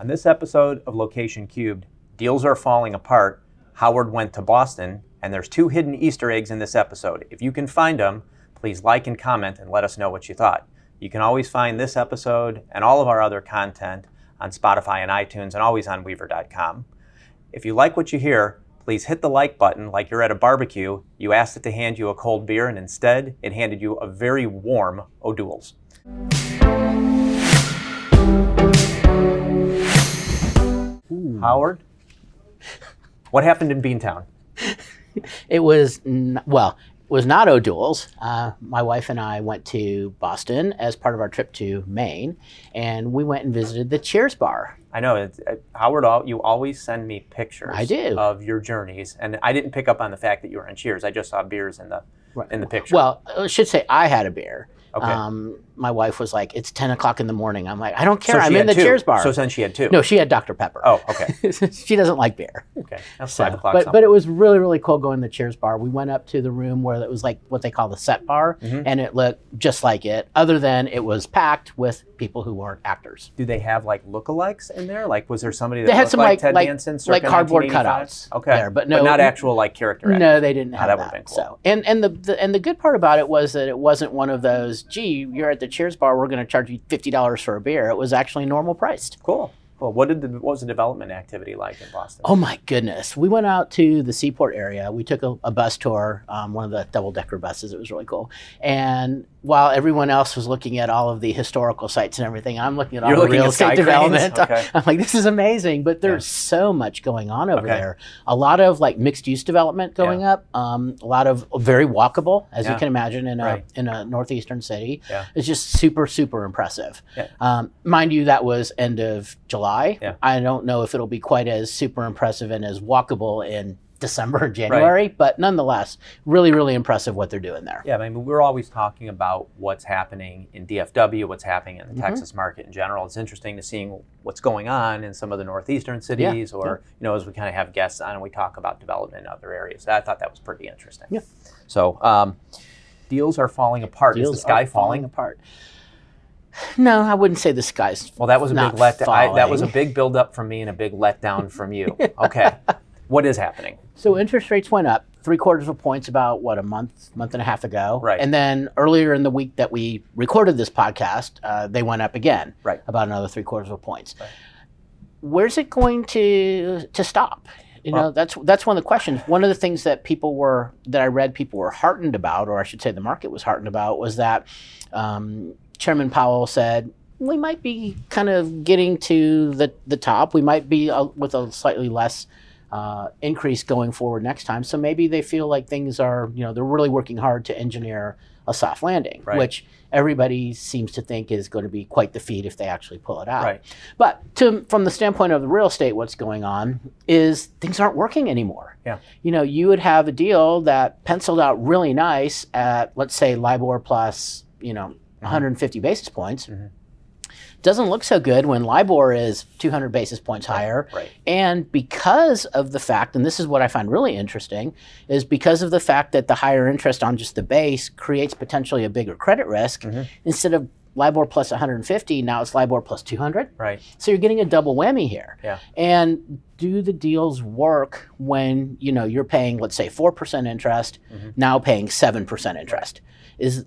On this episode of Location Cubed, deals are falling apart. Howard went to Boston, and there's two hidden Easter eggs in this episode. If you can find them, please like and comment and let us know what you thought. You can always find this episode and all of our other content on Spotify and iTunes and always on Weaver.com. If you like what you hear, please hit the like button like you're at a barbecue. You asked it to hand you a cold beer, and instead, it handed you a very warm O'Doul's. Howard, what happened in Beantown? It was n- well, it was not O'Doul's. Uh, my wife and I went to Boston as part of our trip to Maine, and we went and visited the Cheers Bar. I know, it's, uh, Howard, you always send me pictures I do. of your journeys, and I didn't pick up on the fact that you were in Cheers. I just saw beers in the in the picture. Well, I should say I had a beer. Okay. Um, my wife was like, "It's ten o'clock in the morning." I'm like, "I don't care. she I'm in the two. Cheers Bar." So then she had two. no, she had Dr Pepper. Oh, okay. she doesn't like beer. Okay. That's So, five o'clock. but but it was really really cool going to the Cheers bar. We went up to the room where it was like what they call the set bar, Mm-hmm. and it looked just like it. Other than it was packed with people who weren't actors. Do they have like lookalikes in there? Like, was there somebody that They had some, like, like- Ted like- Danson, like cardboard 1985? cutouts Okay, there, but no- not actual like character. actors. No, they didn't Oh, have that that. would've been cool. So, and and the, the and the good part about it was that it wasn't one of those. Gee, you're at the Cheers bar. We're going to charge you fifty dollars for a beer. It was actually normal priced. Cool. Well, What did the, what was the development activity like in Boston? Oh my goodness. We went out to the seaport area. We took a, a bus tour, um, one of the double decker buses. It was really cool. And while everyone else was looking at all of the historical sites and everything, I'm looking at all You're the real estate development. Okay. I'm like, this is amazing. But there's so much going on over Okay. there. A lot of like mixed use development going up. Um, a lot of very walkable, as Yeah. you can imagine, in a Right. in a northeastern city. Yeah. It's just super super impressive. Yeah. Um, mind you, that was end of July. Yeah. I don't know if it'll be quite as super impressive and as walkable in December or January, but nonetheless, really, really impressive what they're doing there. Yeah, I mean, we're always talking about what's happening in DFW, what's happening in the Mm-hmm. Texas market in general. It's interesting to seeing what's going on in some of the northeastern cities, or you know, as we kind of have guests on and we talk about development in other areas. I thought that was pretty interesting. Yeah. So, um, deals are falling apart. Deals Is the sky are falling? apart. No, I wouldn't say the sky's. Well, that was a big letdown. That was a falling. big buildup from me and a big letdown from you. Okay, what is happening? So interest rates went up three quarters of points about what a month, month and a half ago. Right. And then earlier in the week that we recorded this podcast, uh, they went up again. Right. About another three quarters of points. Right. Where's it going to to stop? You know, that's that's one of the questions. One of the things that people were that I read people were heartened about, or I should say, the market was heartened about, was that um, Chairman Powell said. We might be kind of getting to the, the top. We might be uh, with a slightly less uh, increase going forward next time. So maybe they feel like things are, you know, they're really working hard to engineer a soft landing, Right. which everybody seems to think is going to be quite the feat if they actually pull it out. Right. But to, from the standpoint of the real estate, what's going on is things aren't working anymore. Yeah. You know, you would have a deal that penciled out really nice at, let's say, LIBOR plus, you know, Mm-hmm. 150 basis points. Doesn't look so good when LIBOR is 200 basis points higher. Right. And because of the fact, and this is what I find really interesting, is because of the fact that the higher interest on just the base creates potentially a bigger credit risk. Mm-hmm. Instead of LIBOR plus 150, now it's LIBOR plus 200. Right. So you're getting a double whammy here. Yeah. And do the deals work when you know you're paying, let's say, four percent interest, Mm-hmm. now paying seven percent interest? Is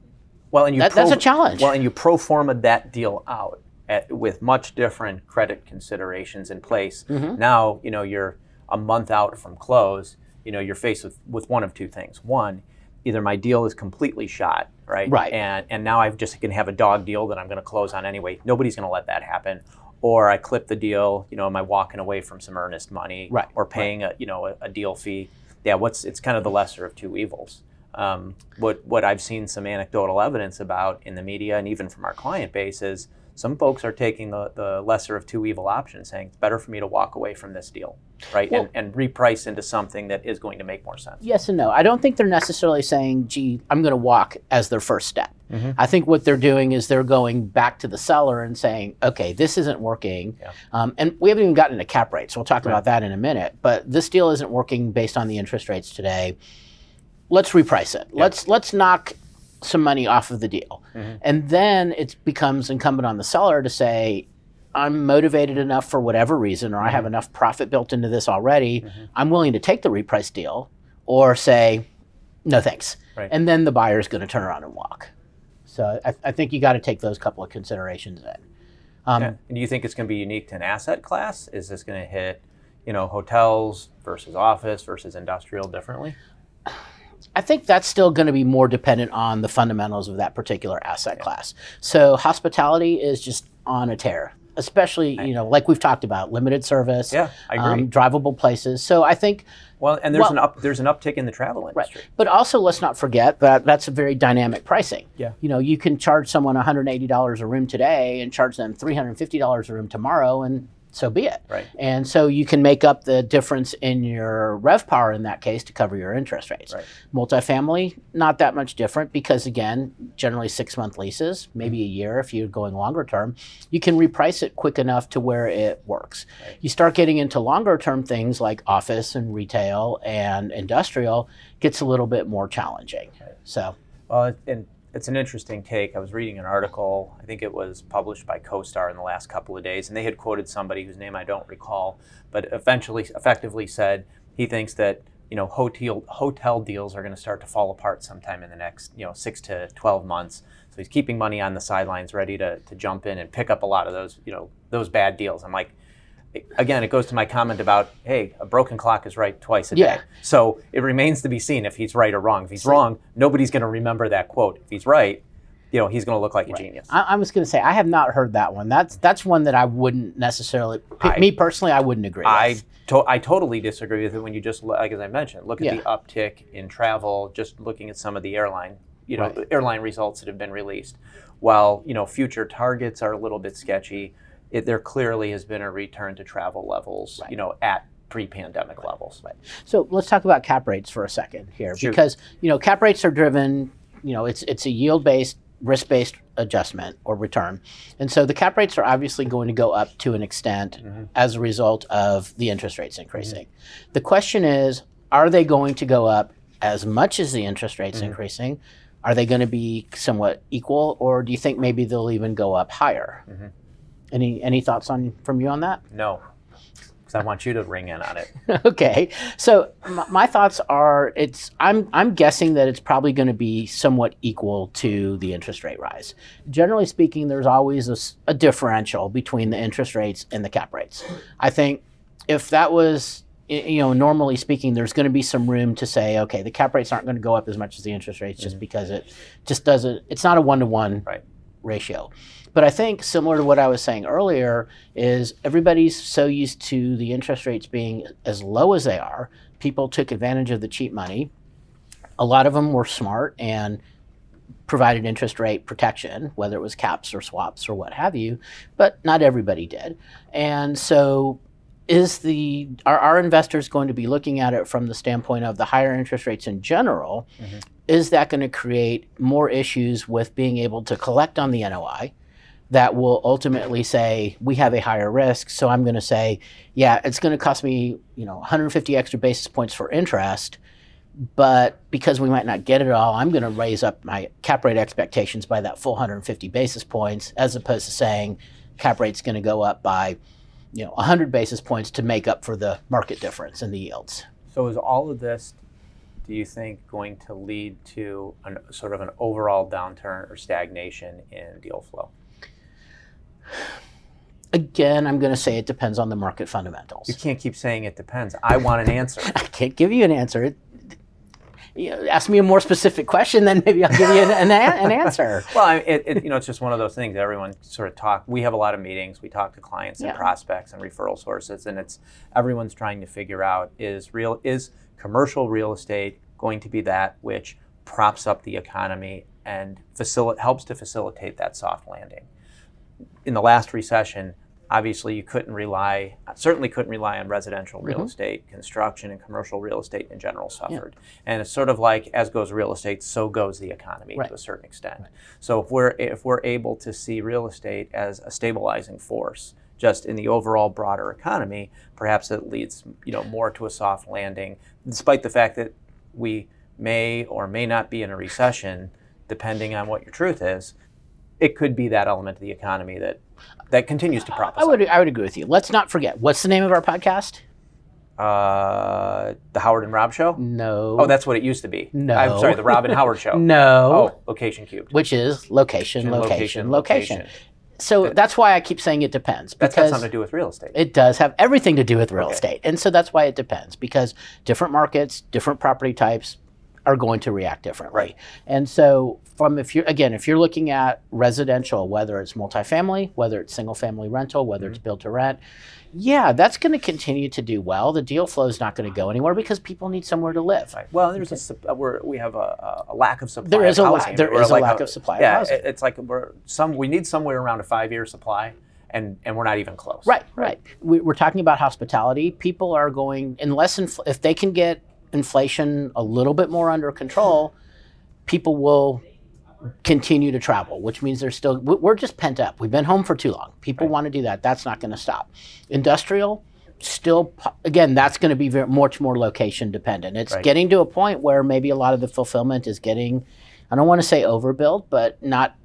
Well, and you That- that's a challenge. Well, and you pro forma that deal out at, with much different credit considerations in place. Mm-hmm. Now, you know, you're a month out from close. You know, you're faced with with one of two things. One, either my deal is completely shot, right? Right. And and now I'm just to have a dog deal that I'm going to close on anyway. Nobody's going to let that happen. Or I clip the deal. You know, am I walking away from some earnest money? Right, Or paying a you know a, a deal fee? Yeah. What's it's kind of the lesser of two evils. Um, what what I've seen some anecdotal evidence about in the media and even from our client base is some folks are taking the, the lesser of two evil options, saying it's better for me to walk away from this deal, right, Well- and, and reprice into something that is going to make more sense. yes and no. I don't think they're necessarily saying, "Gee, I'm going to walk" as their first step. Mm-hmm. I think what they're doing is they're going back to the seller and saying, "Okay, this isn't working," Yeah. um, and we haven't even gotten into cap rates. We'll talk about that in a minute. But this deal isn't working based on the interest rates today. Let's reprice it. Let's let's knock some money off of the deal, Mm-hmm. and then it becomes incumbent on the seller to say, I'm motivated enough for whatever reason, or I have Mm-hmm. enough profit built into this already, I'm willing to take the reprice deal, or say, no thanks, Right. and then the buyer is going to turn around and walk. So I, I think you got to take those couple of considerations in. Um, Yeah. And do you think it's going to be unique to an asset class? Is this going to hit, you know, hotels versus office versus industrial differently? I think that's still going to be more dependent on the fundamentals of that particular asset class. So hospitality is just on a tear, especially you know like we've talked about limited service, Yeah, I agree. um, drivable places. So I think, well, and there's well- an up there's an uptick in the travel industry. but also let's not forget that that's a very dynamic pricing. Yeah. You know, you can charge someone $180 a room today and charge them $350 a room tomorrow, and so be it. Right. And so you can make up the difference in your RevPAR in that case to cover your interest rates. Right. Multifamily, not that much different because again, generally six month leases, maybe a year if you're going longer term, you can reprice it quick enough to where it works. You start getting into longer term things like office and retail and industrial gets a little bit more challenging. So Well, and it's an interesting take. I was reading an article, I think it was published by CoStar in the last couple of days, and they had quoted somebody whose name I don't recall, but eventually, effectively said he thinks that you know hotel hotel deals are going to start to fall apart sometime in the next you know six to twelve months. So he's keeping money on the sidelines, ready to, to jump in and pick up a lot of those you know those bad deals. I'm like. Again, it goes to my comment about, hey, a broken clock is right twice a Yeah. day. So it remains to be seen if he's right or wrong. If he's wrong, nobody's going to remember that quote. If he's right, you know, he's going to look like a genius. I, I was going to say I have not heard that one. That's that's one that I wouldn't necessarily. I- me personally, I wouldn't agree. I with. to- I totally disagree with it when you just like as I mentioned, look at Yeah. the uptick in travel. Just looking at some of the airline, you know, Right. airline results that have been released. While you know future targets are a little bit sketchy, it, there clearly has been a return to travel levels, you know, at pre-pandemic levels. So let's talk about cap rates for a second here, Shoot. because you know cap rates are driven. You know, it's it's a yield based, risk based adjustment or return, and so the cap rates are obviously going to go up to an extent mm-hmm. as a result of the interest rates increasing. Mm-hmm. The question is, are they going to go up as much as the interest rates mm-hmm. increasing? Are they going to be somewhat equal, or do you think maybe they'll even go up higher? Any any thoughts on from you on that? No, because I want you to ring in on it. okay so my, my thoughts are it's i'm i'm guessing that it's probably going to be somewhat equal to the interest rate rise generally speaking there's always a differential between the interest rates and the cap rates i think if that was you know normally speaking there's going to be some room to say okay the cap rates aren't going to go up as much as the interest rates just mm-hmm. because it just doesn't it's not a one-to-one Right. Ratio. But I think similar to what I was saying earlier is everybody's so used to the interest rates being as low as they are. People took advantage of the cheap money. A lot of them were smart and provided interest rate protection, whether it was caps or swaps or what have you, but not everybody did. And so is the are our investors going to be looking at it from the standpoint of the higher interest rates in general? Mm-hmm. Is that going to create more issues with being able to collect on the NOI? That will ultimately say we have a higher risk. So I'm going to say, yeah, it's going to cost me, you know, 150 extra basis points for interest, but because we might not get it all, I'm going to raise up my cap rate expectations by that full 150 basis points, as opposed to saying cap rate's going to go up by, you know, 100 basis points to make up for the market difference in the yields. So is all of this, do you think, going to lead to an, sort of an overall downturn or stagnation in deal flow? Again, I'm going to say it depends on the market fundamentals. You can't keep saying it depends. I want an answer. I can't give you an answer. It, you know, ask me a more specific question, then maybe I'll give you an, an, an answer. Well, it, it, you know, it's just one of those things. Everyone sort of talk. We have a lot of meetings. We talk to clients and Yeah. prospects and referral sources, and it's everyone's trying to figure out is real is commercial real estate going to be that which props up the economy and facil- helps to facilitate that soft landing. In the last recession, obviously you couldn't rely, certainly couldn't rely on residential real Mm-hmm. estate. Construction and commercial real estate in general suffered. And it's sort of like as goes real estate, so goes the economy Right. to a certain extent. So if we're if we're able to see real estate as a stabilizing force just in the overall broader economy, perhaps it leads you know more to a soft landing, despite the fact that we may or may not be in a recession, depending on what your truth is. It could be that element of the economy that that continues to prop us I would I would agree with you. Let's not forget. What's the name of our podcast? Uh, the Howard and Rob Show. No. Oh, that's what it used to be. No. I'm sorry, the Rob and Howard Show. no. Oh, location cubed. Which is location, location, location. So That- that's why I keep saying it depends That's got something to do with real estate. it does have everything to do with real Okay. estate, and so that's why it depends because different markets, different property types are going to react differently. Right. And so from if you're again if you're looking at residential, whether it's multifamily, whether it's single family rental, whether it's Mm-hmm. build to rent, yeah, that's going to continue to do well. The deal flow is not going to go anywhere because people need somewhere to live. Right. Well, there's a uh, we're, we have a, a lack of supply. There is of a lack- there a like lack of supply of Yeah, housing. it's like we're some we need somewhere around a five year supply, and and we're not even close. Right, right. We, we're talking about hospitality. People are going unless infl- if they can get inflation a little bit more under control, people will continue to travel, which means they're still we- we're just pent up. We've been home for too long. People Right. want to do that. That's not going to stop. Industrial still again that's going to be very, much more location dependent. It's Right. getting to a point where maybe a lot of the fulfillment is getting I don't want to say overbuilt, but not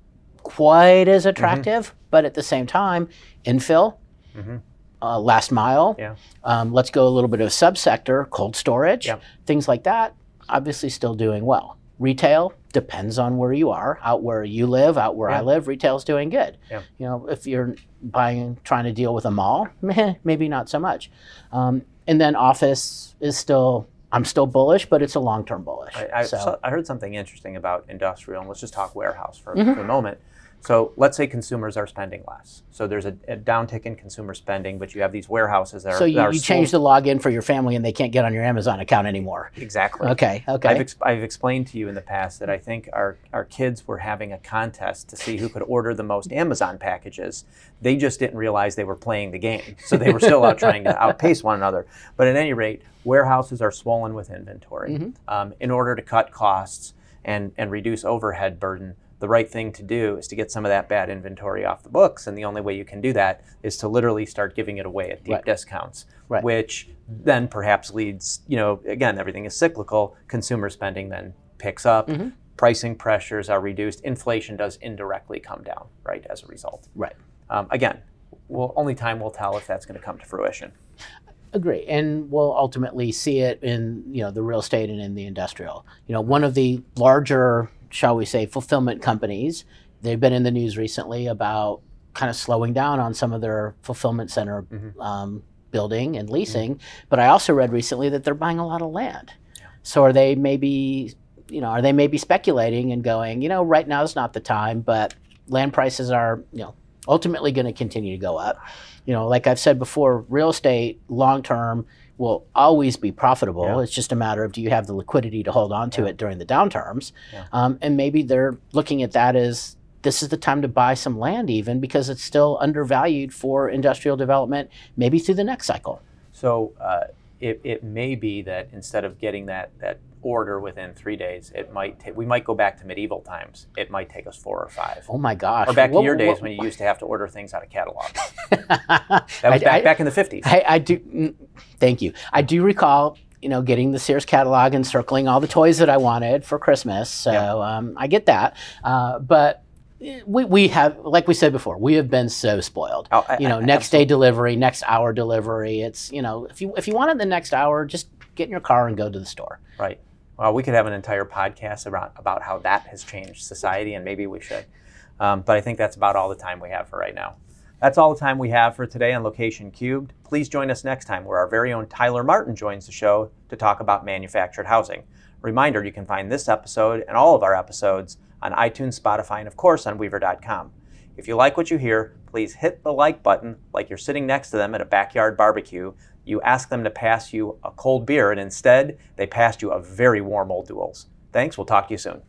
quite as mm-hmm. attractive, but at the same time infill mm-hmm. Uh, last mile. Yeah. Um, let's go a little bit of subsector, cold storage, Yep. things like that. Obviously, still doing well. Retail depends on where you are. Out where you live, out where I Yeah. live, retail's doing good. Yeah. You know, if you're buying, trying to deal with a mall, meh, maybe not so much. Um, and then office is still. I'm still bullish, but it's a long-term bullish. I, I, so, saw- I heard something interesting about industrial, and let's just talk warehouse for, Mm-hmm. for a moment. So let's say consumers are spending less. So there's a, a downtick in consumer spending, but you have these warehouses that are so you, are you change the login for your family, and they can't get on your Amazon account anymore. exactly. Okay. Okay. I've, ex- I've explained to you in the past that I think our, our kids were having a contest to see who could order the most Amazon packages. They just didn't realize they were playing the game. So they were still out trying to outpace one another. But at any rate, warehouses are swollen with inventory. Um, in order to cut costs and, and reduce overhead burden, the right thing to do is to get some of that bad inventory off the books. And the only way you can do that is to literally start giving it away at deep Right. discounts, Right. which then perhaps leads, you know, again, everything is cyclical. Consumer spending then picks up, Mm-hmm. pricing pressures are reduced, inflation does indirectly come down, right, as a result. right. Um, again, well, only time will tell if that's going to come to fruition. Agree, and we'll ultimately see it in you know the real estate and in the industrial. You know, one of the larger, shall we say, fulfillment companies. They've been in the news recently about kind of slowing down on some of their fulfillment center um, building and leasing. But I also read recently that they're buying a lot of land. So are they maybe, you know, are they maybe speculating and going, you know, right now is not the time, but land prices are, you know, ultimately going to continue to go up. You know, like I've said before, real estate long term will always be profitable. Yeah. It's just a matter of do you have the liquidity to hold on to it during the downturns? Yeah. Um, and maybe they're looking at that as this is the time to buy some land, even because it's still undervalued for industrial development, maybe through the next cycle. So uh, it, it may be that instead of getting that, that order within three days, it might ta- we might go back to medieval times. It might take us four or five. Oh my gosh. Or back to What- your days what- when you used to have to order things out of catalogs. That was I- back, I- back in the 50s. I, I do. mm, Thank you. I do recall, you know, getting the Sears catalog and circling all the toys that I wanted for Christmas. So Yeah. um, I get that. Uh, but eh, we, we have, like we said before, we have been so spoiled. Oh, I- you know, I- next day delivery, next hour delivery. It's you know, if you if you want it the next hour, just get in your car and go to the store. Right. Well, we could have an entire podcast about, about how that has changed society, and maybe we should. Um, but I think that's about all the time we have for right now. That's all the time we have for today on Location Cubed. Please join us next time where our very own Tyler Martin joins the show to talk about manufactured housing. Reminder you can find this episode and all of our episodes on iTunes, Spotify, and of course on Weaver.com. If you like what you hear, please hit the like button like you're sitting next to them at a backyard barbecue. You ask them to pass you a cold beer, and instead, they passed you a very warm O'Doul's. Thanks, we'll talk to you soon.